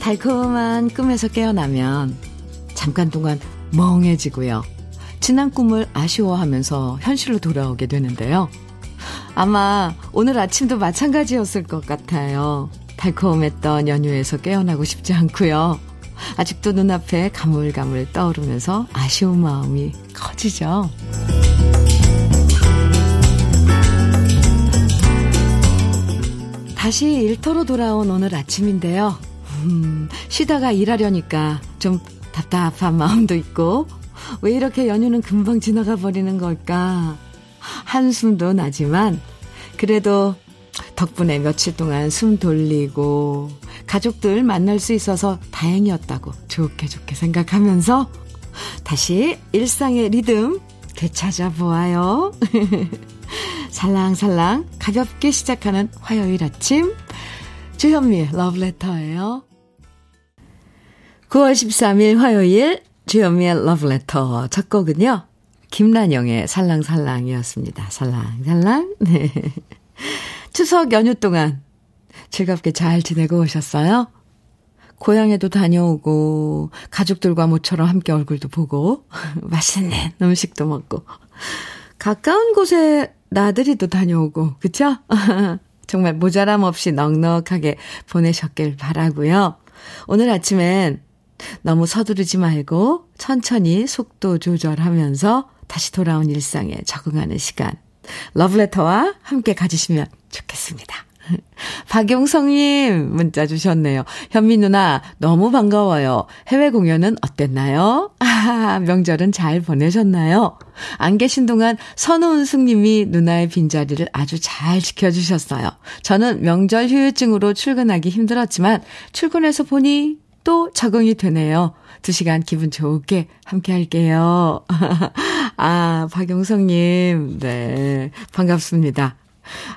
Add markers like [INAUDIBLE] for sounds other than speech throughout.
달콤한 꿈에서 깨어나면 잠깐 동안 멍해지고요. 지난 꿈을 아쉬워하면서 현실로 돌아오게 되는데요. 아마 오늘 아침도 마찬가지였을 것 같아요. 달콤했던 연휴에서 깨어나고 싶지 않고요. 아직도 눈앞에 가물가물 떠오르면서 아쉬운 마음이 커지죠. 다시 일터로 돌아온 오늘 아침인데요. 음, 쉬다가 일하려니까 좀 답답한 마음도 있고, 왜 이렇게 연휴는 금방 지나가 버리는 걸까? 한숨도 나지만, 그래도 덕분에 며칠 동안 숨 돌리고, 가족들 만날 수 있어서 다행이었다고 좋게 좋게 생각하면서, 다시 일상의 리듬 되찾아 보아요. [LAUGHS] 살랑살랑 가볍게 시작하는 화요일 아침, 주현미의 러브레터예요. 9월 13일 화요일 주현미의 러브레터 첫 곡은요. 김란영의 살랑살랑이었습니다. 살랑살랑. 네. [LAUGHS] 추석 연휴 동안 즐겁게 잘 지내고 오셨어요? 고향에도 다녀오고 가족들과 모처럼 함께 얼굴도 보고 [LAUGHS] 맛있는 음식도 먹고 가까운 곳에 나들이도 다녀오고 그쵸? [LAUGHS] 정말 모자람 없이 넉넉하게 보내셨길 바라고요. 오늘 아침엔 너무 서두르지 말고 천천히 속도 조절하면서 다시 돌아온 일상에 적응하는 시간. 러브레터와 함께 가지시면 좋겠습니다. [LAUGHS] 박용성님 문자 주셨네요. 현미 누나 너무 반가워요. 해외 공연은 어땠나요? [LAUGHS] 아, 명절은 잘 보내셨나요? 안 계신 동안 선우은숙 님이 누나의 빈자리를 아주 잘 지켜주셨어요. 저는 명절 휴유증으로 출근하기 힘들었지만 출근해서 보니 또 적응이 되네요. 두 시간 기분 좋게 함께 할게요. [LAUGHS] 아, 박용성님, 네, 반갑습니다.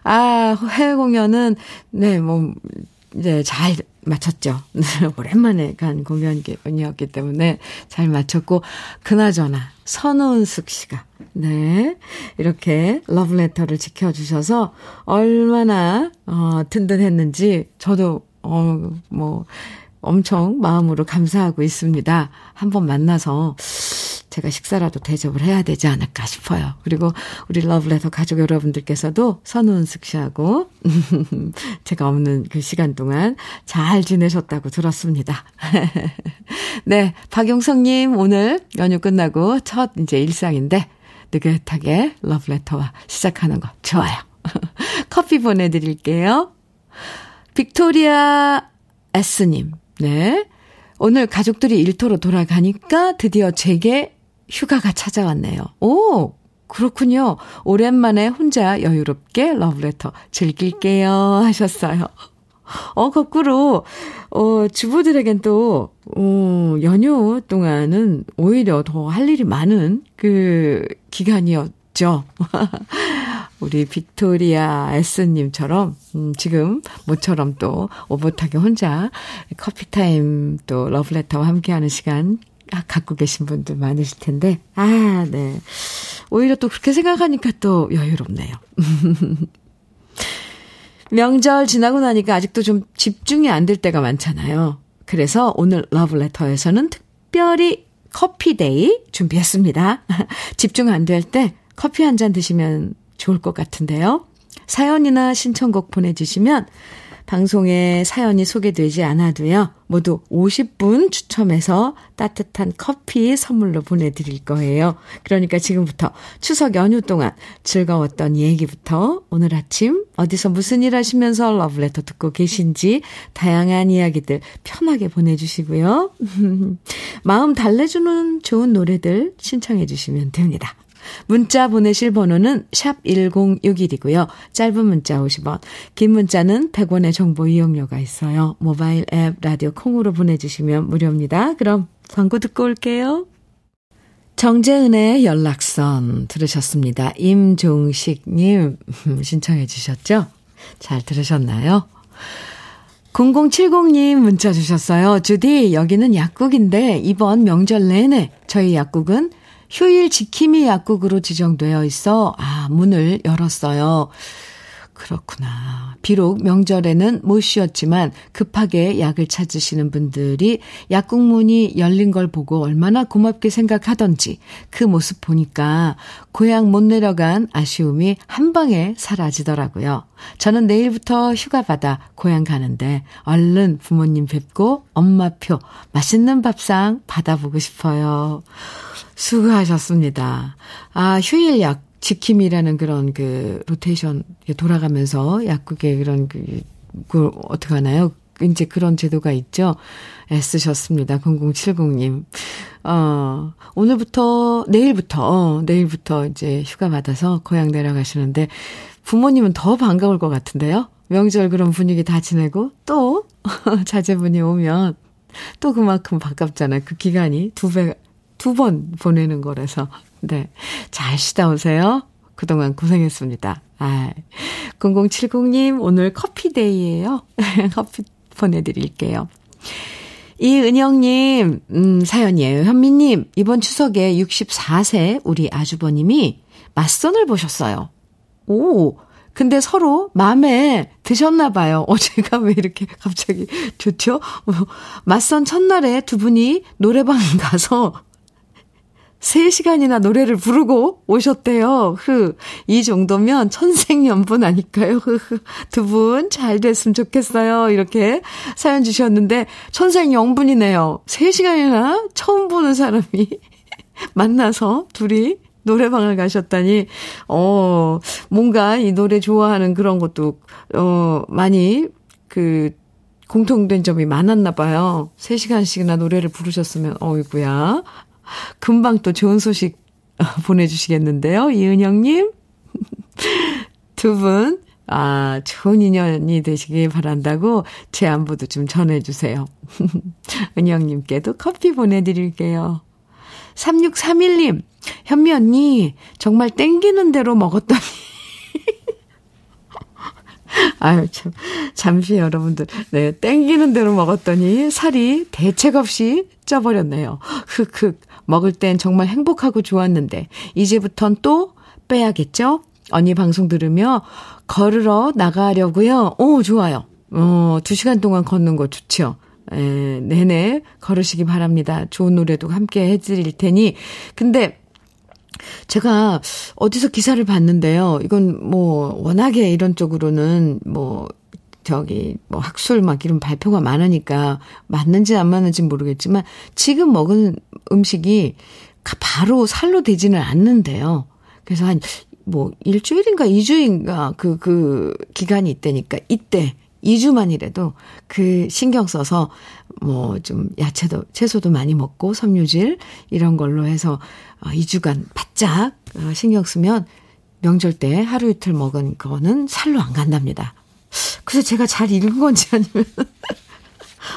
아, 해외 공연은, 네, 뭐, 이제 잘 마쳤죠. [LAUGHS] 오랜만에 간 공연이었기 때문에 잘 마쳤고, 그나저나, 선우은숙 씨가, 네, 이렇게 러브레터를 지켜주셔서 얼마나, 어, 든든했는지, 저도, 어, 뭐, 엄청 마음으로 감사하고 있습니다. 한번 만나서 제가 식사라도 대접을 해야 되지 않을까 싶어요. 그리고 우리 러브레터 가족 여러분들께서도 선우은숙 씨하고 [LAUGHS] 제가 없는 그 시간 동안 잘 지내셨다고 들었습니다. [LAUGHS] 네, 박용성님 오늘 연휴 끝나고 첫 이제 일상인데 느긋하게 러브레터와 시작하는 거 좋아요. [LAUGHS] 커피 보내드릴게요. 빅토리아 S님, 네. 오늘 가족들이 일터로 돌아가니까 드디어 제게 휴가가 찾아왔네요. 오, 그렇군요. 오랜만에 혼자 여유롭게 러브레터 즐길게요 하셨어요. 어, 거꾸로, 어, 주부들에겐 또, 어, 연휴 동안은 오히려 더 할 일이 많은 그 기간이었죠. [LAUGHS] 우리 빅토리아 S님처럼, 음, 지금 모처럼 또 오붓하게 혼자 커피타임 또 러브레터와 함께하는 시간 갖고 계신 분들 많으실 텐데, 아, 네. 오히려 또 그렇게 생각하니까 또 여유롭네요. [LAUGHS] 명절 지나고 나니까 아직도 좀 집중이 안 될 때가 많잖아요. 그래서 오늘 러브레터에서는 특별히 커피데이 준비했습니다. [LAUGHS] 집중 안 될 때 커피 한 잔 드시면 좋을 것 같은데요. 사연이나 신청곡 보내주시면 방송에 사연이 소개되지 않아도요. 모두 50분 추첨해서 따뜻한 커피 선물로 보내드릴 거예요. 그러니까 지금부터 추석 연휴 동안 즐거웠던 얘기부터 오늘 아침 어디서 무슨 일 하시면서 러브레터 듣고 계신지 다양한 이야기들 편하게 보내주시고요. [LAUGHS] 마음 달래주는 좋은 노래들 신청해 주시면 됩니다. 문자 보내실 번호는 샵 1061이고요. 짧은 문자 50원, 긴 문자는 100원의 정보 이용료가 있어요. 모바일 앱 라디오 콩으로 보내주시면 무료입니다. 그럼 광고 듣고 올게요. 정재은의 연락선 들으셨습니다. 임종식님 [LAUGHS] 신청해 주셨죠? 잘 들으셨나요? 0070님 문자 주셨어요. 주디, 여기는 약국인데 이번 명절 내내 저희 약국은 휴일 지킴이 약국으로 지정되어 있어, 아, 문을 열었어요. 그렇구나. 비록 명절에는 못 쉬었지만 급하게 약을 찾으시는 분들이 약국 문이 열린 걸 보고 얼마나 고맙게 생각하던지 그 모습 보니까 고향 못 내려간 아쉬움이 한 방에 사라지더라고요. 저는 내일부터 휴가 받아 고향 가는데 얼른 부모님 뵙고 엄마표 맛있는 밥상 받아보고 싶어요. 수고하셨습니다. 아, 휴일 약 지킴이라는 그런 그 로테이션 돌아가면서 약국에 그런 그, 그 어떻게 하나요? 이제 그런 제도가 있죠. 애쓰셨습니다. 0070님. 어, 오늘부터, 내일부터, 어, 내일부터 이제 휴가 받아서 고향 내려가시는데 부모님은 더 반가울 것 같은데요? 명절 그런 분위기 다 지내고 또 [LAUGHS] 자제분이 오면 또 그만큼 반갑잖아요. 그 기간이 두 배, 두 번 보내는 거라서. 네. 잘 쉬다 오세요. 그동안 고생했습니다. 아, 0070님, 오늘 커피데이예요 [LAUGHS] 커피 보내드릴게요. 이은영님, 음, 사연이에요. 현미님, 이번 추석에 64세 우리 아주버님이 맞선을 보셨어요. 오, 근데 서로 마음에 드셨나 봐요. 어 제가 왜 이렇게 갑자기 좋죠? [LAUGHS] 맞선 첫날에 두 분이 노래방 가서 3시간이나 노래를 부르고 오셨대요. 흐. 이 정도면 천생연분 아닐까요? 흐흐. 두 분 잘 됐으면 좋겠어요. 이렇게 사연 주셨는데, 천생연분이네요. 3시간이나 처음 보는 사람이 [LAUGHS] 만나서 둘이 노래방을 가셨다니, 어, 뭔가 이 노래 좋아하는 그런 것도, 어, 많이 그, 공통된 점이 많았나 봐요. 3시간씩이나 노래를 부르셨으면, 어이구야. 금방 또 좋은 소식 보내주시겠는데요. 이은영님. [LAUGHS] 두 분, 아, 좋은 인연이 되시길 바란다고 제 안부도 좀 전해주세요. [LAUGHS] 은영님께도 커피 보내드릴게요. 3631님, 현미 언니, 정말 땡기는 대로 먹었더니. [LAUGHS] 아유, 참, 잠시 여러분들, 네, 땡기는 대로 먹었더니 살이 대책 없이 쪄버렸네요. 흑흑. 먹을 땐 정말 행복하고 좋았는데, 이제부턴 또 빼야겠죠? 언니 방송 들으며 걸으러 나가려고요. 오, 좋아요. 어, 두 시간 동안 걷는 거 좋죠. 에, 내내 걸으시기 바랍니다. 좋은 노래도 함께 해드릴 테니. 근데, 제가 어디서 기사를 봤는데요. 이건 뭐, 워낙에 이런 쪽으로는 뭐, 저기 뭐 학술 막 이런 발표가 많으니까 맞는지 안 맞는지 모르겠지만 지금 먹은 음식이 바로 살로 되지는 않는데요. 그래서 한 뭐 일주일인가 이주인가 그, 그 기간이 있다니까 이때 2주만이라도 그 신경 써서 뭐 좀 야채도, 채소도 많이 먹고 섬유질 이런 걸로 해서 2주간 어, 바짝 어, 신경 쓰면 명절 때 하루 이틀 먹은 거는 살로 안 간답니다. 그래서 제가 잘 읽은 건지 아니면.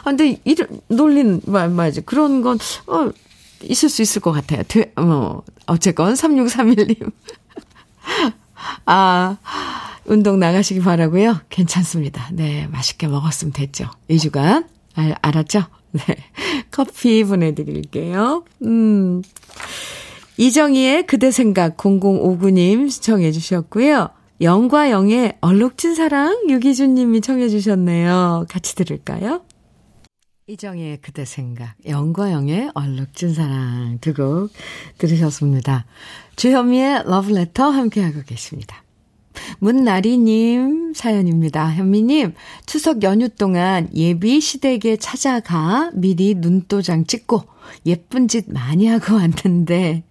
아, 근데 이런 논리는, 맞아. 그런 건, 어, 있을 수 있을 것 같아요. 되, 뭐, 어쨌건, 3631님. 아, 운동 나가시기 바라고요 괜찮습니다. 네, 맛있게 먹었으면 됐죠. 2주간. 알, 알았죠? 네. 커피 보내 드릴게요. 음. 이정희의 그대 생각 0059님 시청해 주셨고요. 영과 영의 얼룩진 사랑 유기준 님이 청해 주셨네요. 같이 들을까요? 이정의 그대 생각, 영과 영의 얼룩진 사랑 두 곡 들으셨습니다. 주현미의 러브레터 함께하고 계십니다. 문나리님 사연입니다. 현미님, 추석 연휴 동안 예비 시댁에 찾아가 미리 눈도장 찍고 예쁜 짓 많이 하고 왔는데,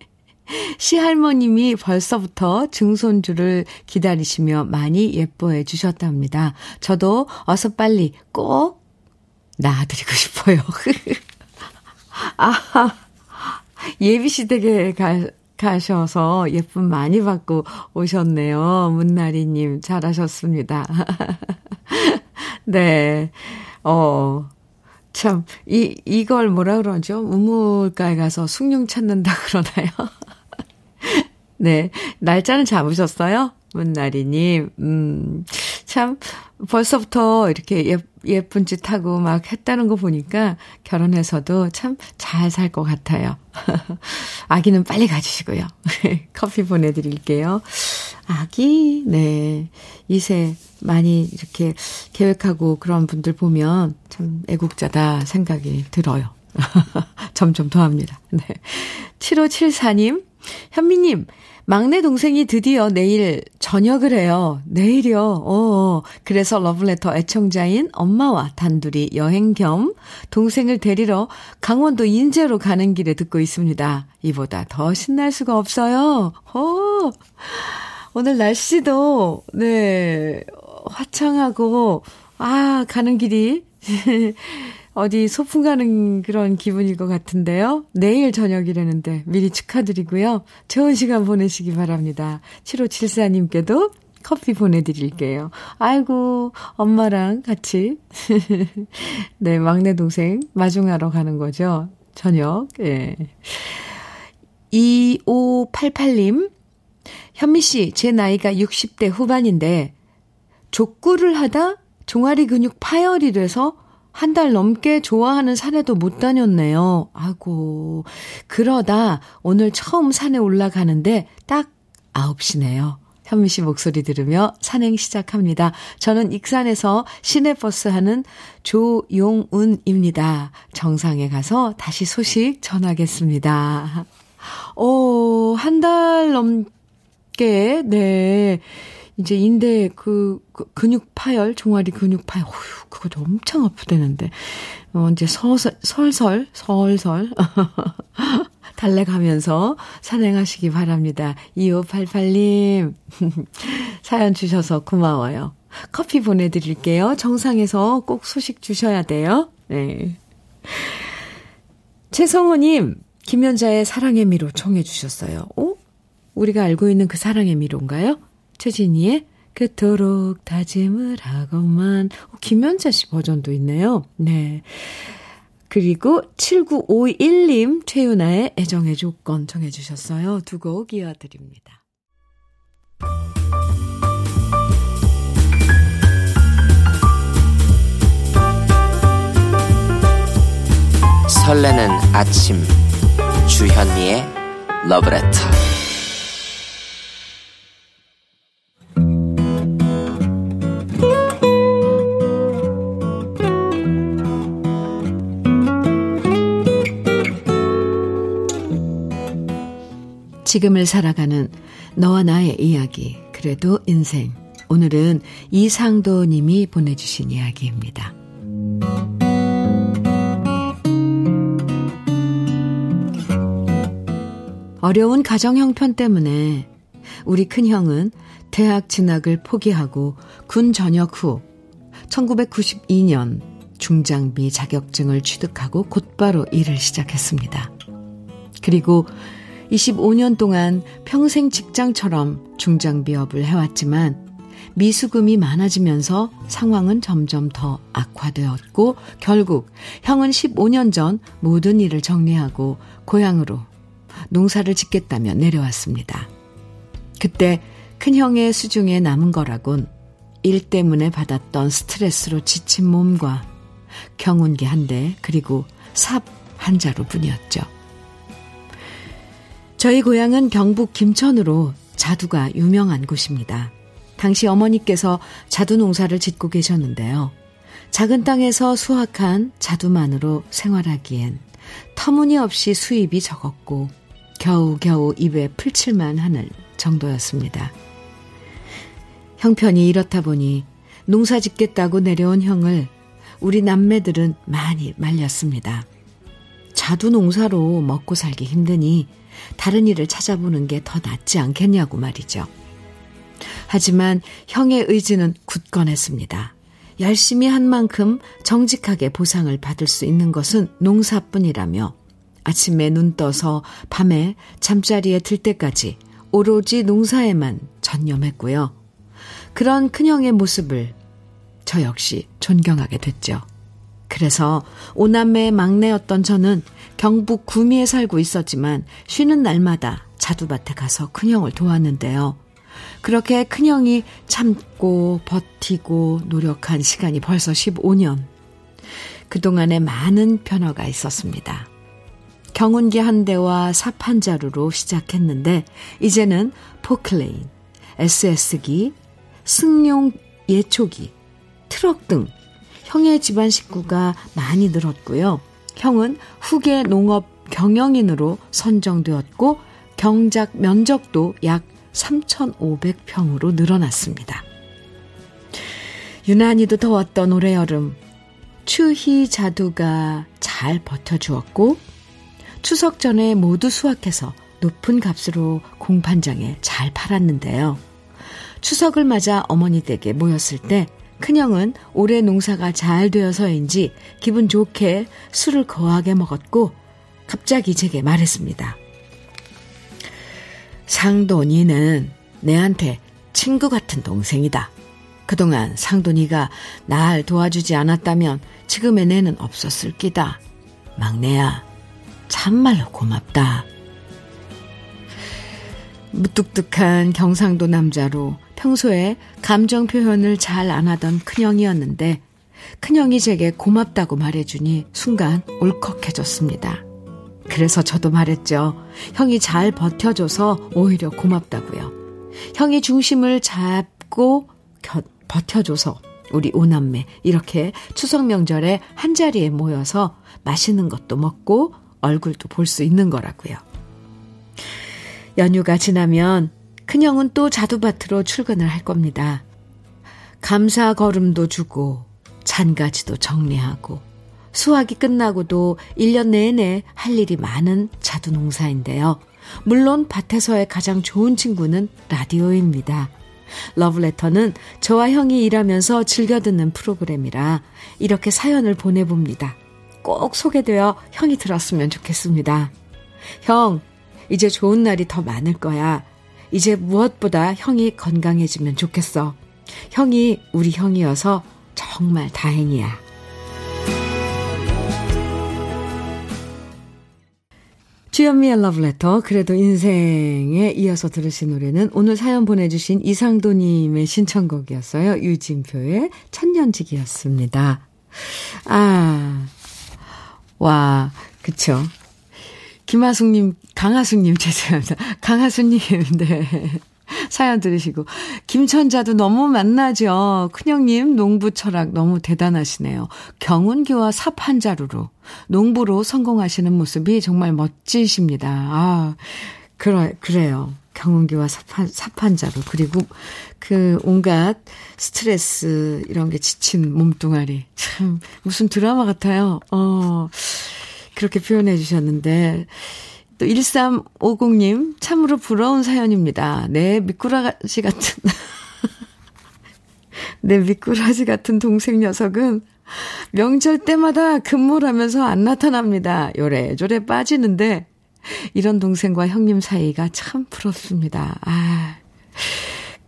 시할머님이 벌써부터 증손주를 기다리시며 많이 예뻐해 주셨답니다. 저도 어서 빨리 꼭 낳아드리고 싶어요. [LAUGHS] 아, 예비시댁에 가, 가셔서 예쁨 많이 받고 오셨네요. 문나리님, 잘하셨습니다. [LAUGHS] 네. 어, 참, 이, 이걸 뭐라 그러죠? 우물가에 가서 숭늉 찾는다 [LAUGHS] 그러나요? 네. 날짜는 잡으셨어요? 문나리님, 음, 참, 벌써부터 이렇게 예, 예쁜 짓 하고 막 했다는 거 보니까 결혼해서도 참 잘 살 것 같아요. [LAUGHS] 아기는 빨리 가지시고요. [LAUGHS] 커피 보내드릴게요. 아기, 네. 이세 많이 이렇게 계획하고 그런 분들 보면 참 애국자다 생각이 들어요. [LAUGHS] 점점 더 합니다. 네. 7574님, 현미님, 막내 동생이 드디어 내일 전역을 해요. 내일이요. 어, 그래서 러블레터 애청자인 엄마와 단둘이 여행 겸 동생을 데리러 강원도 인제로 가는 길에 듣고 있습니다. 이보다 더 신날 수가 없어요. 어. 오늘 날씨도 네. 화창하고 아, 가는 길이 [LAUGHS] 어디 소풍 가는 그런 기분일 것 같은데요. 내일 저녁이라는데 미리 축하드리고요. 좋은 시간 보내시기 바랍니다. 7574님께도 커피 보내드릴게요. 아이고, 엄마랑 같이. [LAUGHS] 네, 막내 동생 마중하러 가는 거죠. 저녁, 예. 2588님, 현미 씨, 제 나이가 60대 후반인데, 족구를 하다 종아리 근육 파열이 돼서 한 달 넘게 좋아하는 산에도 못 다녔네요. 아고. 그러다 오늘 처음 산에 올라가는데 딱 9시네요. 현미 씨 목소리 들으며 산행 시작합니다. 저는 익산에서 시내버스 하는 조용운입니다. 정상에 가서 다시 소식 전하겠습니다. 오, 한 달 넘게, 네. 이제 인대 그, 그 근육 파열, 종아리 근육 파열, 어휴, 그것도 엄청 아프대는데, 어, 이제 서설, 설설, 설설, [LAUGHS] 달래가면서 산행하시기 바랍니다. 2588님, [LAUGHS] 사연 주셔서 고마워요. 커피 보내드릴게요. 정상에서 꼭 소식 주셔야 돼요. 네. 최성호님, 김연자의 사랑의 미로 청해 주셨어요. 어? 우리가 알고 있는 그 사랑의 미로인가요? 최진희의 그토록 다짐을 하고만. 어, 김연자 씨 버전도 있네요. 네. 그리고 7951님 최윤아의 애정의 조건 정해 주셨어요. 두 곡 이어드립니다. 설레는 아침 주현미의 러브레터 지금을 살아가는 너와 나의 이야기, 그래도 인생. 오늘은 이상도 님이 보내주신 이야기입니다. 어려운 가정 형편 때문에 우리 큰형은 대학 진학을 포기하고 군 전역 후 1992년 중장비 자격증을 취득하고 곧바로 일을 시작했습니다. 그리고 25년 동안 평생 직장처럼 중장비업을 해왔지만 미수금이 많아지면서 상황은 점점 더 악화되었고 결국 형은 15년 전 모든 일을 정리하고 고향으로 농사를 짓겠다며 내려왔습니다. 그때 큰형의 수중에 남은 거라곤 일 때문에 받았던 스트레스로 지친 몸과 경운기 한 대 그리고 삽 한 자루 뿐이었죠. 저희 고향은 경북 김천으로 자두가 유명한 곳입니다. 당시 어머니께서 자두 농사를 짓고 계셨는데요. 작은 땅에서 수확한 자두만으로 생활하기엔 터무니없이 수입이 적었고 겨우겨우 입에 풀칠만 하는 정도였습니다. 형편이 이렇다 보니 농사 짓겠다고 내려온 형을 우리 남매들은 많이 말렸습니다. 자두 농사로 먹고 살기 힘드니 다른 일을 찾아보는 게 더 낫지 않겠냐고 말이죠. 하지만 형의 의지는 굳건했습니다. 열심히 한 만큼 정직하게 보상을 받을 수 있는 것은 농사뿐이라며 아침에 눈 떠서 밤에 잠자리에 들 때까지 오로지 농사에만 전념했고요. 그런 큰형의 모습을 저 역시 존경하게 됐죠. 그래서 오남매의 막내였던 저는 경북 구미에 살고 있었지만 쉬는 날마다 자두밭에 가서 큰형을 도왔는데요. 그렇게 큰형이 참고 버티고 노력한 시간이 벌써 15년. 그동안에 많은 변화가 있었습니다. 경운기 한 대와 삽 한 자루로 시작했는데 이제는 포클레인, SS기, 승용 예초기, 트럭 등 형의 집안 식구가 많이 늘었고요. 형은 후계 농업 경영인으로 선정되었고 경작 면적도 약 3,500평으로 늘어났습니다. 유난히도 더웠던 올해 여름, 추희 자두가 잘 버텨주었고, 추석 전에 모두 수확해서 높은 값으로 공판장에 잘 팔았는데요. 추석을 맞아 어머니 댁에 모였을 때 큰형은 올해 농사가 잘 되어서인지 기분 좋게 술을 거하게 먹었고 갑자기 제게 말했습니다. 상돈이는 내한테 친구 같은 동생이다. 그동안 상돈이가 날 도와주지 않았다면 지금의 내는 없었을 끼다. 막내야, 참말로 고맙다. 무뚝뚝한 경상도 남자로 평소에 감정 표현을 잘 안 하던 큰형이었는데 큰형이 제게 고맙다고 말해주니 순간 울컥해졌습니다. 그래서 저도 말했죠. 형이 잘 버텨줘서 오히려 고맙다고요. 형이 중심을 잡고 겨, 버텨줘서 우리 오남매 이렇게 추석 명절에 한 자리에 모여서 맛있는 것도 먹고 얼굴도 볼 수 있는 거라고요. 연휴가 지나면 큰형은 또 자두밭으로 출근을 할 겁니다. 감사 걸음도 주고 잔가지도 정리하고 수확이 끝나고도 1년 내내 할 일이 많은 자두 농사인데요. 물론 밭에서의 가장 좋은 친구는 라디오입니다. 러브레터는 저와 형이 일하면서 즐겨 듣는 프로그램이라 이렇게 사연을 보내봅니다. 꼭 소개되어 형이 들었으면 좋겠습니다. 형, 이제 좋은 날이 더 많을 거야. 이제 무엇보다 형이 건강해지면 좋겠어. 형이 우리 형이어서 정말 다행이야. 주현미의 러브레터 그래도 인생에 이어서 들으신 노래는 오늘 사연 보내주신 이상도님의 신청곡이었어요. 유진표의 천년지기였습니다. 아, 와, 그쵸. 김하숙님, 강하숙님, 죄송합니다. 강하숙님, 네. [LAUGHS] 사연 들으시고. 김천자도 너무 만나죠. 큰형님, 농부 철학 너무 대단하시네요. 경운기와 삽한 자루로, 농부로 성공하시는 모습이 정말 멋지십니다. 아, 그래, 그래요. 경운기와 삽한, 삽한 자루. 그리고 그 온갖 스트레스, 이런 게 지친 몸뚱아리. 참, 무슨 드라마 같아요. 어. 그렇게 표현해 주셨는데, 또 1350님, 참으로 부러운 사연입니다. 내 미꾸라지 같은, 내 [LAUGHS] 미꾸라지 같은 동생 녀석은 명절 때마다 근무를 하면서 안 나타납니다. 요래조래 빠지는데, 이런 동생과 형님 사이가 참 부럽습니다. 아.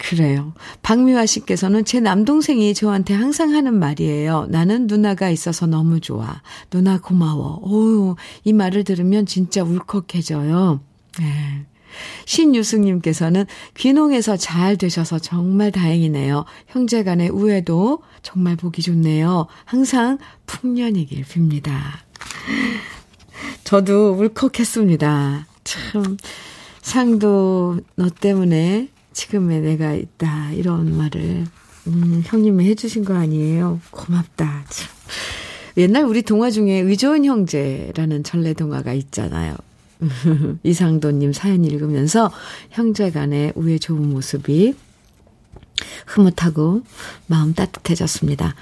그래요. 박미화 씨께서는 제 남동생이 저한테 항상 하는 말이에요. 나는 누나가 있어서 너무 좋아. 누나 고마워. 오, 이 말을 들으면 진짜 울컥해져요. 네. 신유승님께서는 귀농에서 잘 되셔서 정말 다행이네요. 형제 간의 우애도 정말 보기 좋네요. 항상 풍년이길 빕니다. 저도 울컥했습니다. 참, 상도 너 때문에 지금의 내가 있다. 이런 말을, 음, 형님이 해주신 거 아니에요? 고맙다. 참. 옛날 우리 동화 중에 의좋은 형제라는 전래 동화가 있잖아요. [LAUGHS] 이상도님 사연 읽으면서 형제 간의 우애 좋은 모습이 흐뭇하고 마음 따뜻해졌습니다.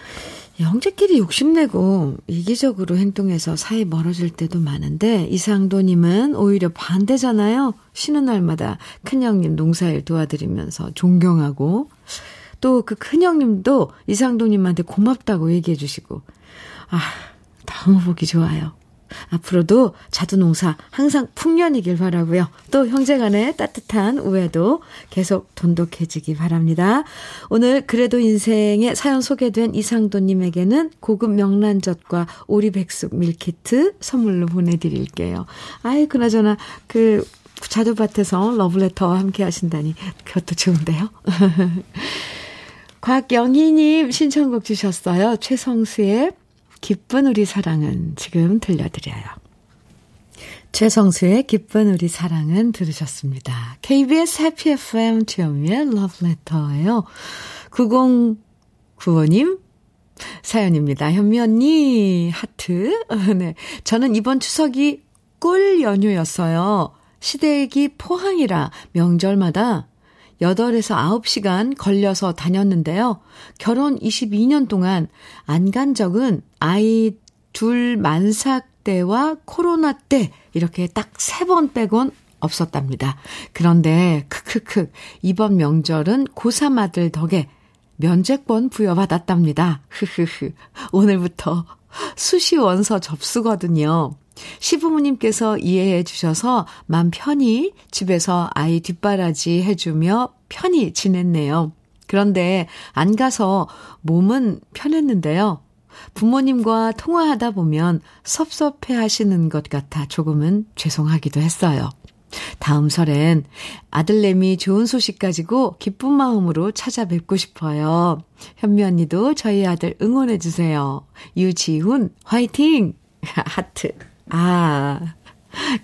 형제끼리 욕심내고 이기적으로 행동해서 사이 멀어질 때도 많은데 이상도님은 오히려 반대잖아요. 쉬는 날마다 큰형님 농사일 도와드리면서 존경하고 또 그 큰형님도 이상도님한테 고맙다고 얘기해 주시고 아 너무 보기 좋아요. 앞으로도 자두농사 항상 풍년이길 바라고요. 또 형제간의 따뜻한 우애도 계속 돈독해지기 바랍니다. 오늘 그래도 인생의 사연 소개된 이상도님에게는 고급 명란젓과 오리백숙 밀키트 선물로 보내드릴게요. 아이 그나저나 그 자두밭에서 러브레터와 함께 하신다니 그것도 좋은데요. [LAUGHS] 곽영희님 신청곡 주셨어요. 최성수의 기쁜 우리 사랑은 지금 들려드려요. 최성수의 기쁜 우리 사랑은 들으셨습니다. KBS 해피 FM 주현미의 러브레터예요. 9095님 사연입니다. 현미 언니 하트. [LAUGHS] 네. 저는 이번 추석이 꿀 연휴였어요. 시댁이 포항이라 명절마다 8에서 9시간 걸려서 다녔는데요. 결혼 22년 동안 안 간 적은 아이 둘 만삭 때와 코로나 때 이렇게 딱 세 번 빼곤 없었답니다. 그런데 크크크 이번 명절은 고3 아들 덕에 면제권 부여받았답니다. 흐흐흐 오늘부터 수시 원서 접수거든요. 시부모님께서 이해해 주셔서 맘 편히 집에서 아이 뒷바라지 해주며 편히 지냈네요. 그런데 안 가서 몸은 편했는데요. 부모님과 통화하다 보면 섭섭해 하시는 것 같아 조금은 죄송하기도 했어요. 다음 설엔 아들내미 좋은 소식 가지고 기쁜 마음으로 찾아뵙고 싶어요. 현미 언니도 저희 아들 응원해주세요. 유지훈, 화이팅! [LAUGHS] 하트. 아,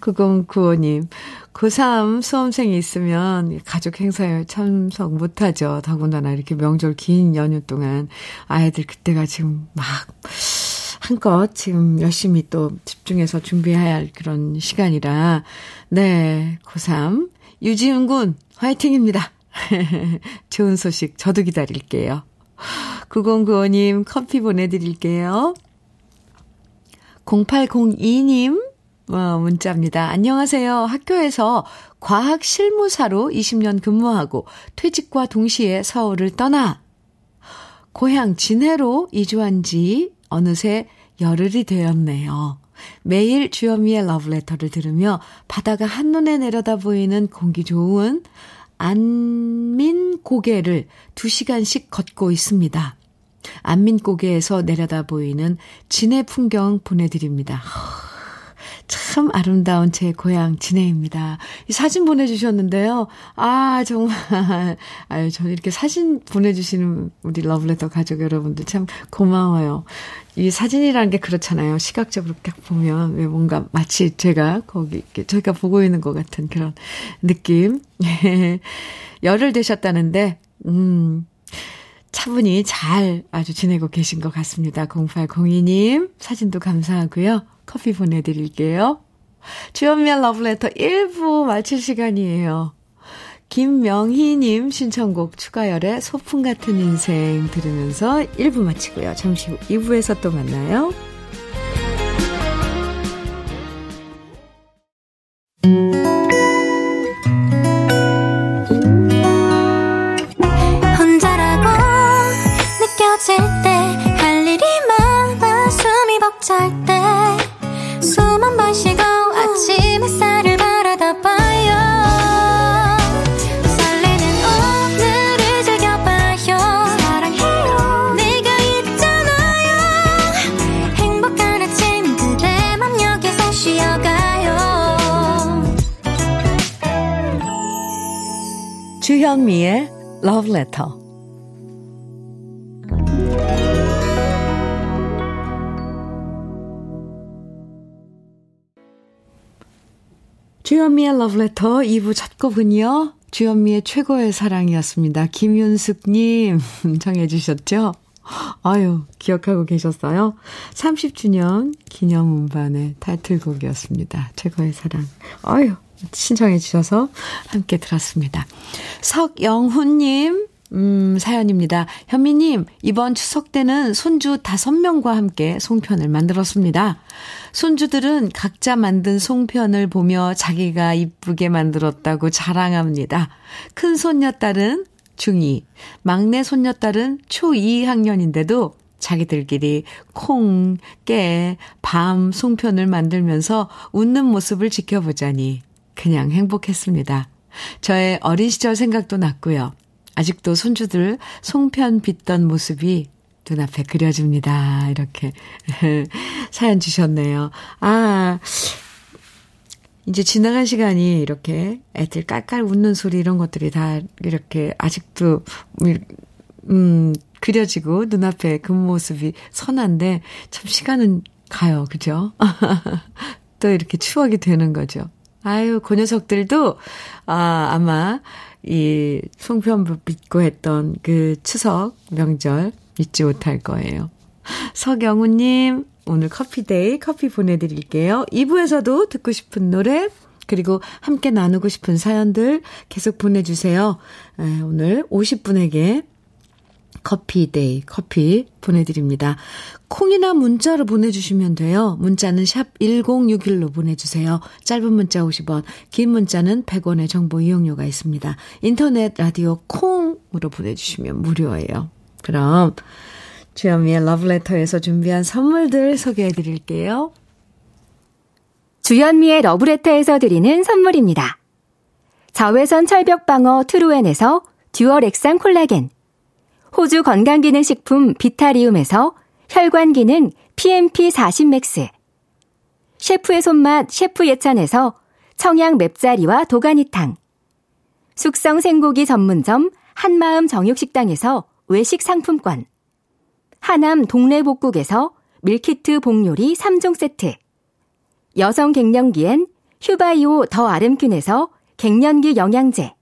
9095님. 고3 수험생이 있으면 가족 행사에 참석 못하죠. 더군다나 이렇게 명절 긴 연휴 동안 아이들 그때가 지금 막 한껏 지금 열심히 또 집중해서 준비해야 할 그런 시간이라. 네, 고3. 유지은 군, 화이팅입니다. [LAUGHS] 좋은 소식 저도 기다릴게요. 9095님 커피 보내드릴게요. 0802님, 어, 문자입니다. 안녕하세요. 학교에서 과학 실무사로 20년 근무하고 퇴직과 동시에 서울을 떠나 고향 진해로 이주한 지 어느새 열흘이 되었네요. 매일 주현미의 러브레터를 들으며 바다가 한눈에 내려다 보이는 공기 좋은 안민 고개를 2시간씩 걷고 있습니다. 안민 고개에서 내려다 보이는 진해 풍경 보내드립니다. 참 아름다운 제 고향 진해입니다. 이 사진 보내주셨는데요. 아, 정말. 아유, 저는 이렇게 사진 보내주시는 우리 러블레터 가족 여러분들 참 고마워요. 이 사진이라는 게 그렇잖아요. 시각적으로 딱 보면 왜 뭔가 마치 제가 거기, 저희가 보고 있는 것 같은 그런 느낌. [LAUGHS] 열흘 되셨다는데, 음, 차분히 잘 아주 지내고 계신 것 같습니다. 0802님, 사진도 감사하고요. 커피 보내드릴게요. 주연미의 러브레터 1부 마칠 시간이에요. 김명희님 신청곡 추가열의 소풍 같은 인생 들으면서 1부 마치고요. 잠시 후 2부에서 또 만나요. 주현미의 Love Letter. 주현미의 Love Letter 2부 첫 곡은요. 주현미의 최고의 사랑이었습니다. 김윤숙님 [LAUGHS] 정해주셨죠? 아유, 기억하고 계셨어요? 30주년 기념 음반의 타이틀곡이었습니다. 최고의 사랑. 아유, 신청해 주셔서 함께 들었습니다. 석영훈님, 음, 사연입니다. 현미님, 이번 추석 때는 손주 다섯 명과 함께 송편을 만들었습니다. 손주들은 각자 만든 송편을 보며 자기가 이쁘게 만들었다고 자랑합니다. 큰 손녀딸은 중2, 막내 손녀딸은 초2 학년인데도 자기들끼리 콩, 깨, 밤 송편을 만들면서 웃는 모습을 지켜보자니 그냥 행복했습니다. 저의 어린 시절 생각도 났고요. 아직도 손주들 송편 빚던 모습이 눈앞에 그려집니다. 이렇게 [LAUGHS] 사연 주셨네요. 아, 이제 지나간 시간이 이렇게 애들 깔깔 웃는 소리 이런 것들이 다 이렇게 아직도 음 그려지고 눈앞에 그 모습이 선한데 참 시간은 가요. 그죠? [LAUGHS] 또 이렇게 추억이 되는 거죠. 아유, 그 녀석들도 아, 아마 이 송편부 믿고 했던 그 추석 명절 잊지 못할 거예요. 서경우님, 오늘 커피데이 커피 보내드릴게요. 2부에서도 듣고 싶은 노래, 그리고 함께 나누고 싶은 사연들 계속 보내주세요. 오늘 50분에게 커피데이 커피 보내드립니다. 콩이나 문자로 보내주시면 돼요. 문자는 샵 1061로 보내주세요. 짧은 문자 50원, 긴 문자는 100원의 정보 이용료가 있습니다. 인터넷 라디오 콩으로 보내주시면 무료예요. 그럼 주현미의 러브레터에서 준비한 선물들 소개해 드릴게요. 주현미의 러브레터에서 드리는 선물입니다. 자외선 철벽 방어 트루엔에서 dual 액상 콜라겐 호주 건강기능식품 비타리움에서 혈관기능 PMP40 Max. 셰프의 손맛 셰프 예찬에서 청양 맵자리와 도가니탕. 숙성 생고기 전문점 한마음 정육식당에서 외식 상품권. 하남 동래복국에서 밀키트 복요리 3종 세트. 여성 갱년기엔 휴바이오 더 아름퀸에서 갱년기 영양제.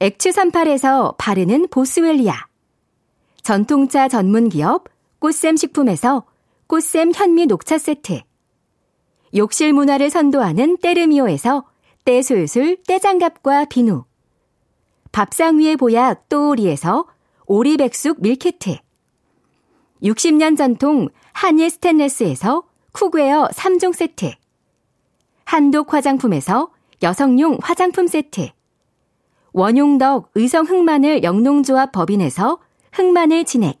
액추 38에서 바르는 보스웰리아. 전통차 전문 기업 꽃샘 식품에서 꽃샘 현미 녹차 세트. 욕실 문화를 선도하는 때르미오에서 때술술 때장갑과 비누. 밥상 위의 보약 또오리에서 오리백숙 밀키트. 60년 전통 한일 스텐레스에서 cookware 3종 세트. 한독 화장품에서 여성용 화장품 세트. 원용덕 의성 흑마늘 영농조합 법인에서 흑마늘 진액,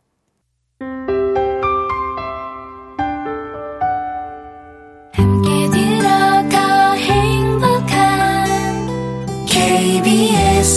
KBS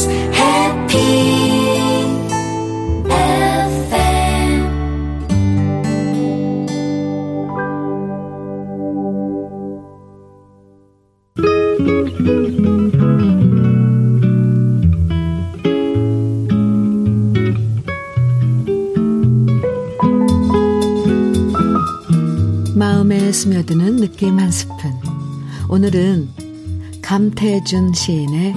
스며드는 느낌 한 스푼. 오늘은 감태준 시인의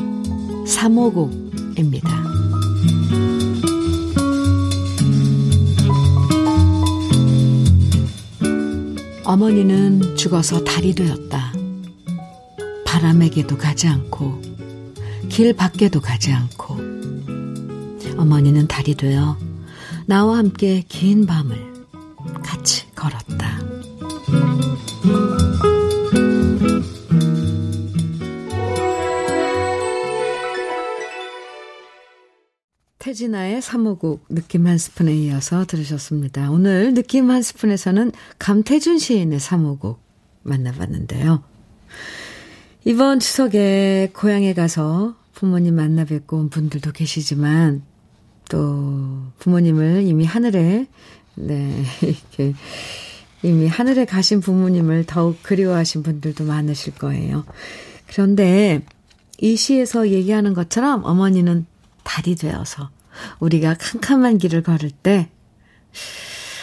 사모곡입니다. 어머니는 죽어서 달이 되었다. 바람에게도 가지 않고, 길 밖에도 가지 않고, 어머니는 달이 되어 나와 함께 긴 밤을 태진아의 3호곡 느낌 한 스푼에 이어서 들으셨습니다. 오늘 느낌 한 스푼에서는 감태준 시인의 3호곡 만나봤는데요. 이번 추석에 고향에 가서 부모님 만나 뵙고 온 분들도 계시지만 또 부모님을 이미 하늘에 네 [LAUGHS] 이렇게 이미 하늘에 가신 부모님을 더욱 그리워하신 분들도 많으실 거예요. 그런데 이 시에서 얘기하는 것처럼 어머니는 달이 되어서 우리가 캄캄한 길을 걸을 때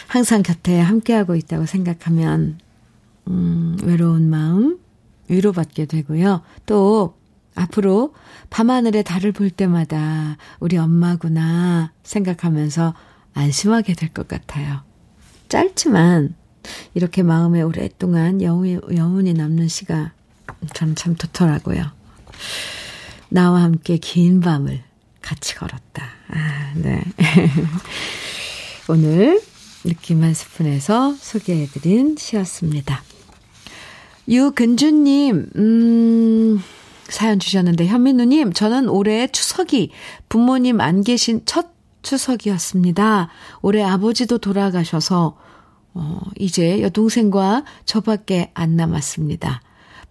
항상 곁에 함께하고 있다고 생각하면 음, 외로운 마음 위로받게 되고요. 또 앞으로 밤하늘에 달을 볼 때마다 우리 엄마구나 생각하면서 안심하게 될 것 같아요. 짧지만 이렇게 마음에 오랫동안 여운이, 여운이 남는 시가 저는 참 좋더라고요. 나와 함께 긴 밤을 같이 걸었다. 아, 네. [LAUGHS] 오늘 느낌 한 스푼에서 소개해드린 시였습니다. 유근주님, 음, 사연 주셨는데, 현민우님, 저는 올해 추석이 부모님 안 계신 첫 추석이었습니다. 올해 아버지도 돌아가셔서, 어, 이제 여동생과 저밖에 안 남았습니다.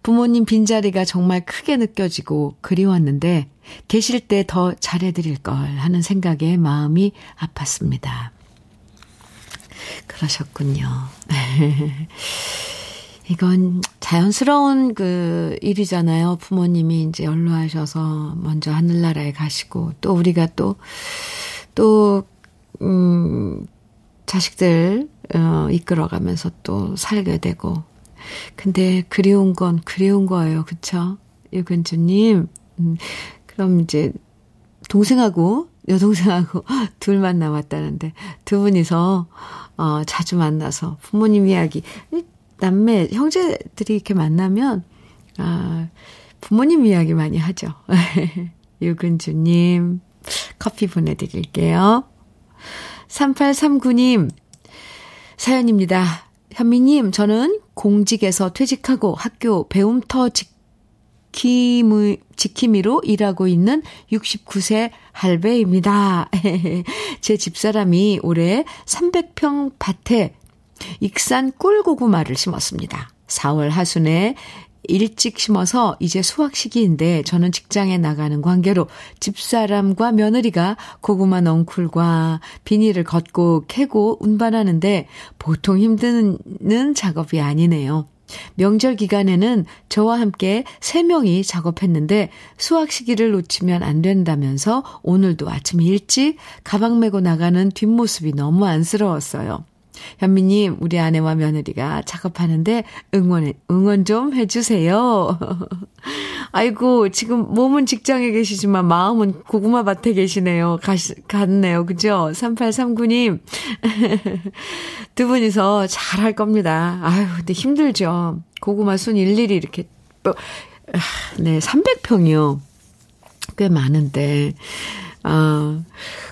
부모님 빈자리가 정말 크게 느껴지고 그리웠는데, 계실 때 더 잘해드릴 걸 하는 생각에 마음이 아팠습니다. 그러셨군요. [LAUGHS] 이건 자연스러운 그 일이잖아요. 부모님이 이제 연로하셔서 먼저 하늘나라에 가시고 또 우리가 또, 또, 음, 자식들, 어, 이끌어가면서 또 살게 되고. 근데 그리운 건 그리운 거예요. 그쵸? 유근주님. 음, 그럼 이제 동생하고 여동생하고 [LAUGHS] 둘만 남았다는데 두 분이서 어, 자주 만나서 부모님 이야기 남매, 형제들이 이렇게 만나면, 아, 부모님 이야기 많이 하죠. [LAUGHS] 유근주님, 커피 보내드릴게요. 3839님, 사연입니다. 현미님, 저는 공직에서 퇴직하고 학교 배움터 지킴이, 지킴이로 일하고 있는 69세 할배입니다. [LAUGHS] 제 집사람이 올해 300평 밭에 익산 꿀고구마를 심었습니다. 4월 하순에 일찍 심어서 이제 수확 시기인데 저는 직장에 나가는 관계로 집사람과 며느리가 고구마 넝쿨과 비닐을 걷고 캐고 운반하는데 보통 힘드는 작업이 아니네요. 명절 기간에는 저와 함께 3명이 작업했는데 수확 시기를 놓치면 안 된다면서 오늘도 아침 일찍 가방 메고 나가는 뒷모습이 너무 안쓰러웠어요. 현미님, 우리 아내와 며느리가 작업하는데 응원, 응원 좀 해주세요. [LAUGHS] 아이고, 지금 몸은 직장에 계시지만 마음은 고구마 밭에 계시네요. 가시, 갔네요. 그죠? 3839님. [LAUGHS] 두 분이서 잘할 겁니다. 아유, 근데 힘들죠. 고구마 순 일일이 이렇게, 또, 아, 네, 300평이요. 꽤 많은데, 아,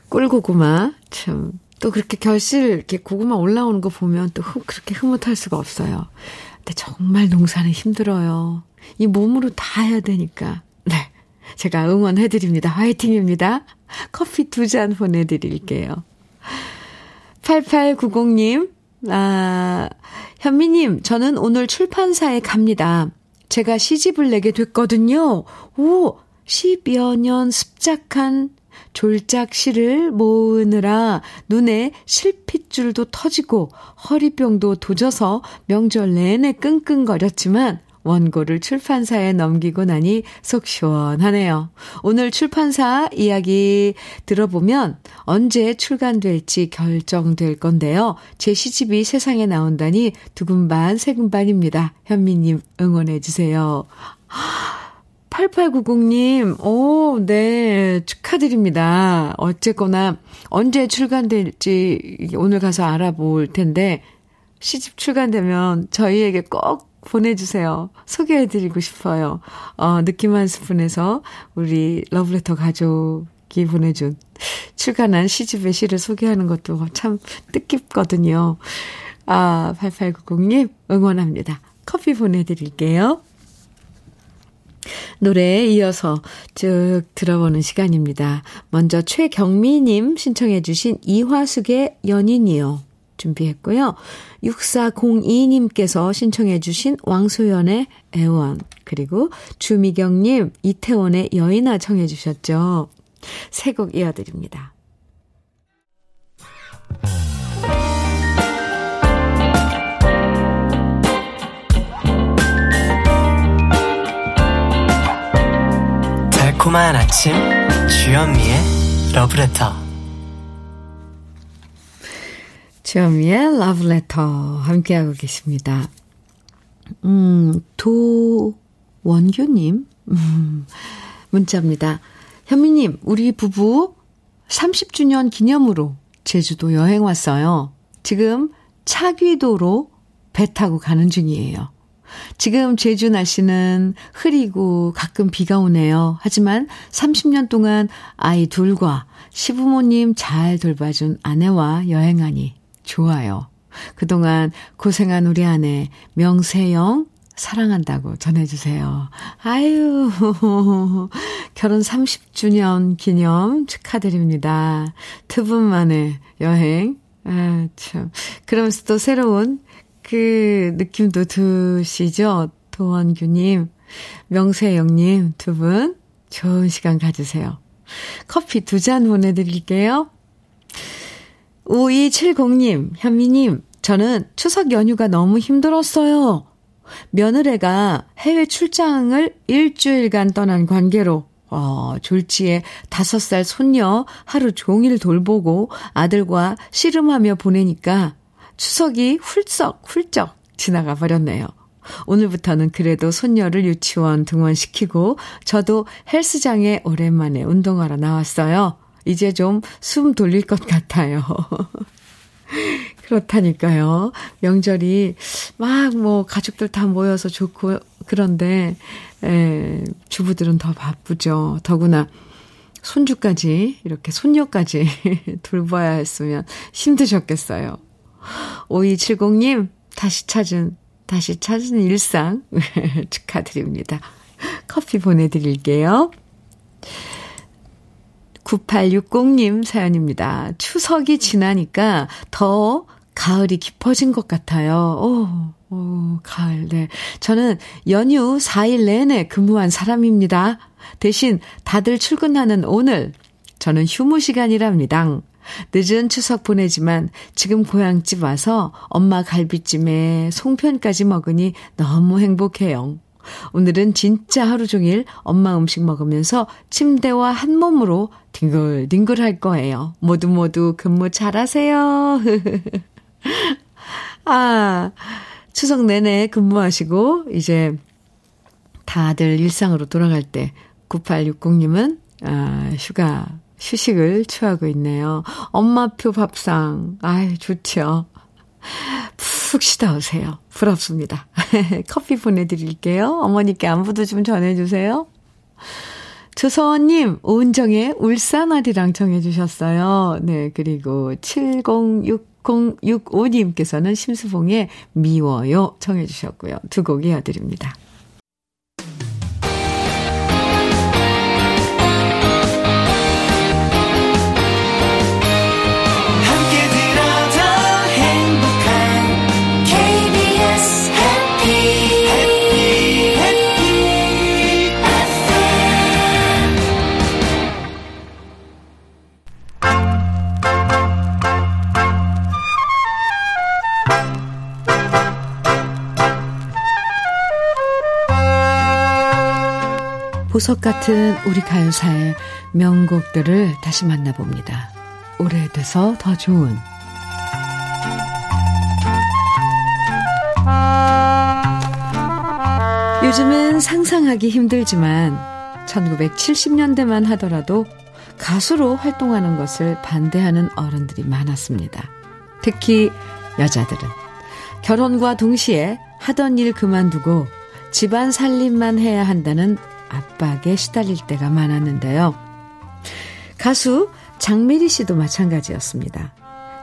꿀고구마, 참, 또 그렇게 결실 이렇게 고구마 올라오는 거 보면 또 그렇게 흐뭇할 수가 없어요. 근데 정말 농사는 힘들어요. 이 몸으로 다 해야 되니까. 네. 제가 응원해드립니다. 화이팅입니다. 커피 두 잔 보내드릴게요. 8890님, 아, 현미님, 저는 오늘 출판사에 갑니다. 제가 시집을 내게 됐거든요. 오, 10여 년 습작한 졸작 시를 모으느라 눈에 실핏줄도 터지고 허리병도 도져서 명절 내내 끙끙거렸지만 원고를 출판사에 넘기고 나니 속 시원하네요. 오늘 출판사 이야기 들어보면 언제 출간될지 결정될 건데요. 제 시집이 세상에 나온다니 두근반 세근반입니다. 현미님 응원해주세요. 8890님, 오, 네, 축하드립니다. 어쨌거나, 언제 출간될지 오늘 가서 알아볼 텐데, 시집 출간되면 저희에게 꼭 보내주세요. 소개해드리고 싶어요. 어, 느낌 한 스푼에서 우리 러브레터 가족이 보내준 출간한 시집의 시를 소개하는 것도 참 뜻깊거든요. 아, 8890님, 응원합니다. 커피 보내드릴게요. 노래에 이어서 쭉 들어보는 시간입니다. 먼저 최경미님 신청해주신 이화숙의 연인이요. 준비했고요. 6402님께서 신청해주신 왕소연의 애원, 그리고 주미경님, 이태원의 여인아 청해주셨죠. 세 곡 이어드립니다. 달콤한 아침 주현미의 러브레터 주현미의 러브레터 함께하고 계십니다. 음, 도원규님 음, 문자입니다. 현미님 우리 부부 30주년 기념으로 제주도 여행 왔어요. 지금 차귀도로 배 타고 가는 중이에요. 지금 제주 날씨는 흐리고 가끔 비가 오네요. 하지만 30년 동안 아이 둘과 시부모님 잘 돌봐준 아내와 여행하니 좋아요. 그동안 고생한 우리 아내 명세영 사랑한다고 전해주세요. 아유, [LAUGHS] 결혼 30주년 기념 축하드립니다. 두 분 만의 여행. 아, 참. 그러면서 또 새로운 그 느낌도 드시죠? 도원규님, 명세영님 두 분 좋은 시간 가지세요. 커피 두 잔 보내드릴게요. 5270님, 현미님, 저는 추석 연휴가 너무 힘들었어요. 며느리가 해외 출장을 일주일간 떠난 관계로 어, 졸지에 다섯 살 손녀 하루 종일 돌보고 아들과 씨름하며 보내니까 추석이 훌쩍 훌쩍 지나가 버렸네요. 오늘부터는 그래도 손녀를 유치원 등원시키고 저도 헬스장에 오랜만에 운동하러 나왔어요. 이제 좀 숨 돌릴 것 같아요. [LAUGHS] 그렇다니까요. 명절이 막 뭐 가족들 다 모여서 좋고 그런데 에, 주부들은 더 바쁘죠. 더구나 손주까지 이렇게 손녀까지 [LAUGHS] 돌봐야 했으면 힘드셨겠어요. 5270님 다시 찾은 다시 찾은 일상 [LAUGHS] 축하드립니다. 커피 보내드릴게요. 9860님 사연입니다. 추석이 지나니까 더 가을이 깊어진 것 같아요. 오, 오, 가을, 네. 저는 연휴 4일 내내 근무한 사람입니다. 대신 다들 출근하는 오늘, 저는 휴무 시간이랍니다. 늦은 추석 보내지만 지금 고향집 와서 엄마 갈비찜에 송편까지 먹으니 너무 행복해요. 오늘은 진짜 하루 종일 엄마 음식 먹으면서 침대와 한 몸으로 뒹굴뒹굴 할 거예요. 모두 모두 근무 잘하세요. [LAUGHS] 아, 추석 내내 근무하시고, 이제 다들 일상으로 돌아갈 때, 9860님은, 아, 휴가, 휴식을 취하고 있네요. 엄마표 밥상, 아유, 좋죠. 푹 쉬다 오세요. 부럽습니다. [LAUGHS] 커피 보내드릴게요. 어머니께 안부도 좀 전해주세요. 조서원님, 오은정의 울산 아리랑 정해주셨어요. 네, 그리고 706065님께서는 심수봉의 미워요 정해주셨고요. 두 곡 이어드립니다. 보석 같은 우리 가요사의 명곡들을 다시 만나봅니다. 오래돼서 더 좋은 요즘은 상상하기 힘들지만 1970년대만 하더라도 가수로 활동하는 것을 반대하는 어른들이 많았습니다. 특히 여자들은 결혼과 동시에 하던 일 그만두고 집안 살림만 해야 한다는 압박에 시달릴 때가 많았는데요. 가수 장미리 씨도 마찬가지였습니다.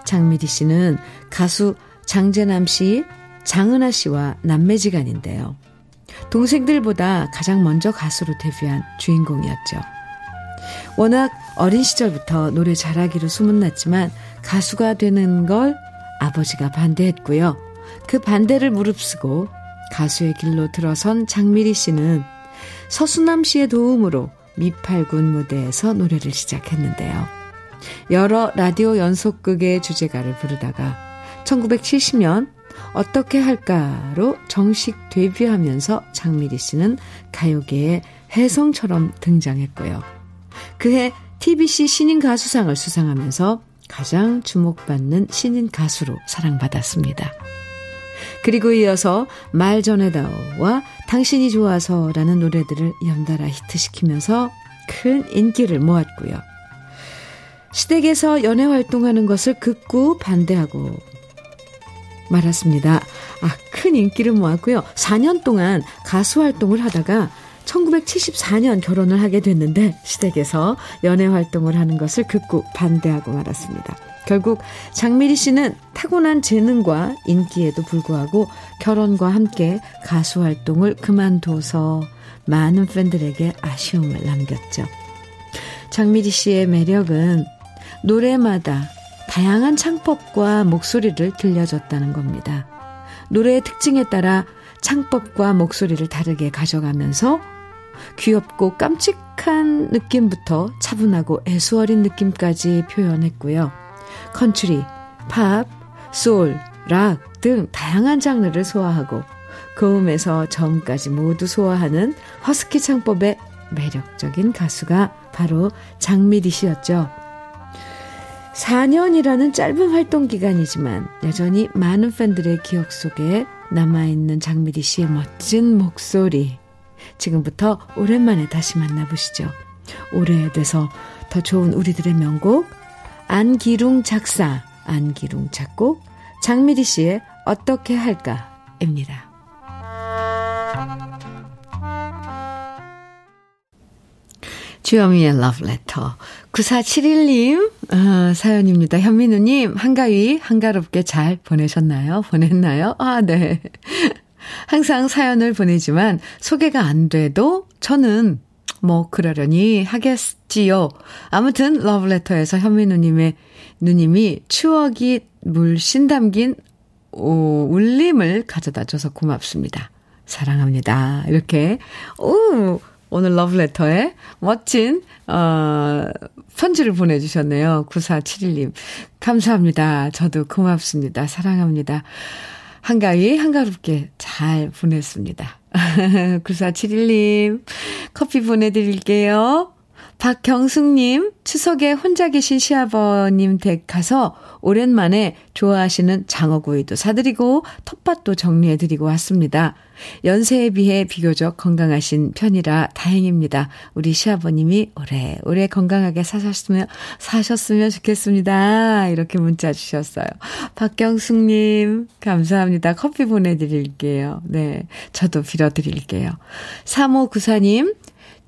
장미리 씨는 가수 장재남 씨, 장은하 씨와 남매지간인데요. 동생들보다 가장 먼저 가수로 데뷔한 주인공이었죠. 워낙 어린 시절부터 노래 잘하기로 소문났지만 가수가 되는 걸 아버지가 반대했고요. 그 반대를 무릅쓰고 가수의 길로 들어선 장미리 씨는 서수남 씨의 도움으로 미팔군 무대에서 노래를 시작했는데요. 여러 라디오 연속극의 주제가를 부르다가 1970년 어떻게 할까로 정식 데뷔하면서 장미리 씨는 가요계의 혜성처럼 등장했고요. 그해 TBC 신인 가수상을 수상하면서 가장 주목받는 신인 가수로 사랑받았습니다. 그리고 이어서 말 전에다오와 당신이 좋아서라는 노래들을 연달아 히트시키면서 큰 인기를 모았고요. 시댁에서 연애 활동하는 것을 극구 반대하고 말았습니다. 아, 큰 인기를 모았고요. 4년 동안 가수 활동을 하다가 1974년 결혼을 하게 됐는데 시댁에서 연애 활동을 하는 것을 극구 반대하고 말았습니다. 결국 장미리 씨는 타고난 재능과 인기에도 불구하고 결혼과 함께 가수 활동을 그만둬서 많은 팬들에게 아쉬움을 남겼죠. 장미리 씨의 매력은 노래마다 다양한 창법과 목소리를 들려줬다는 겁니다. 노래의 특징에 따라 창법과 목소리를 다르게 가져가면서 귀엽고 깜찍한 느낌부터 차분하고 애수어린 느낌까지 표현했고요. 컨트리, 팝, 소울, 락 등 다양한 장르를 소화하고 고음에서 저음까지 모두 소화하는 허스키 창법의 매력적인 가수가 바로 장미리 씨였죠. 4년이라는 짧은 활동 기간이지만 여전히 많은 팬들의 기억 속에 남아있는 장미리 씨의 멋진 목소리. 지금부터 오랜만에 다시 만나보시죠. 오래돼서 더 좋은 우리들의 명곡, 안기룽 작사, 안기룽 작곡, 장미리 씨의 어떻게 할까입니다. 주여미의 러브레터. 9471님, 아, 사연입니다. 현민우님, 한가위, 한가롭게 잘 보내셨나요? 보냈나요? 아, 네. 항상 사연을 보내지만 소개가 안 돼도 저는 뭐 그러려니 하겠지요. 아무튼 러브레터에서 현민우님의 누님이 추억이 물씬 담긴 오, 울림을 가져다 줘서 고맙습니다. 사랑합니다. 이렇게 오 오늘 러브레터에 멋진 어 편지를 보내주셨네요. 9471님 감사합니다. 저도 고맙습니다. 사랑합니다. 한가위 한가롭게 잘 보냈습니다. [LAUGHS] 9471님 커피 보내드릴게요. 박경숙님, 추석에 혼자 계신 시아버님 댁 가서 오랜만에 좋아하시는 장어구이도 사드리고 텃밭도 정리해드리고 왔습니다. 연세에 비해 비교적 건강하신 편이라 다행입니다. 우리 시아버님이 오래오래 건강하게 사셨으면, 사셨으면 좋겠습니다. 이렇게 문자 주셨어요. 박경숙님, 감사합니다. 커피 보내드릴게요. 네. 저도 빌어드릴게요. 3594님,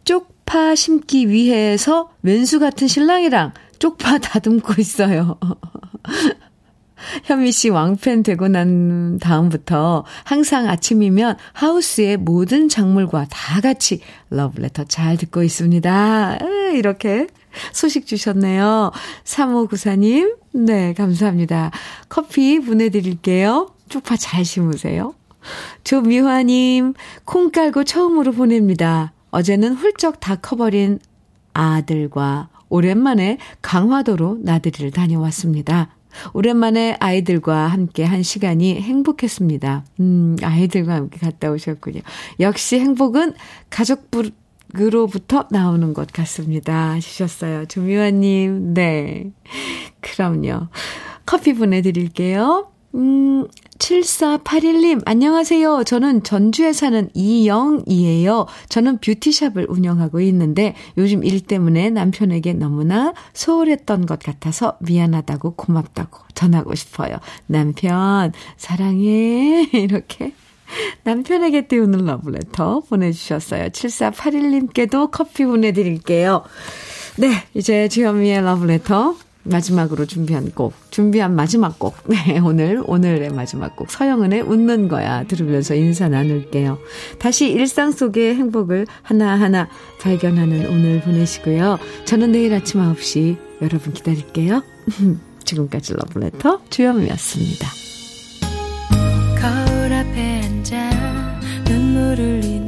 쪽파 심기 위해서 왼수 같은 신랑이랑 쪽파 다듬고 있어요. [LAUGHS] 현미 씨 왕팬 되고 난 다음부터 항상 아침이면 하우스의 모든 작물과 다 같이 러브레터 잘 듣고 있습니다. 이렇게 소식 주셨네요. 3594님, 네, 감사합니다. 커피 보내드릴게요. 쪽파 잘 심으세요. 조미화님, 콩 깔고 처음으로 보냅니다. 어제는 훌쩍 다 커버린 아들과 오랜만에 강화도로 나들이를 다녀왔습니다. 오랜만에 아이들과 함께 한 시간이 행복했습니다. 음, 아이들과 함께 갔다 오셨군요. 역시 행복은 가족으로부터 나오는 것 같습니다. 하셨어요. 조미화님, 네. 그럼요. 커피 보내드릴게요. 음, 7481님, 안녕하세요. 저는 전주에 사는 이영이에요. 저는 뷰티샵을 운영하고 있는데 요즘 일 때문에 남편에게 너무나 소홀했던 것 같아서 미안하다고 고맙다고 전하고 싶어요. 남편, 사랑해. [LAUGHS] 이렇게. 남편에게 띄우는 러브레터 보내주셨어요. 7481님께도 커피 보내드릴게요. 네, 이제 주현미의 러브레터 마지막으로 준비한 곡, 준비한 마지막 곡. [LAUGHS] 네, 오늘, 오늘의 마지막 곡. 서영은의 웃는 거야. 들으면서 인사 나눌게요. 다시 일상 속의 행복을 하나하나 발견하는 오늘 보내시고요. 저는 내일 아침 9시 여러분 기다릴게요. [LAUGHS] 지금까지 러브레터 주현미였습니다. 거울 앞에 앉아 눈물을 흘리는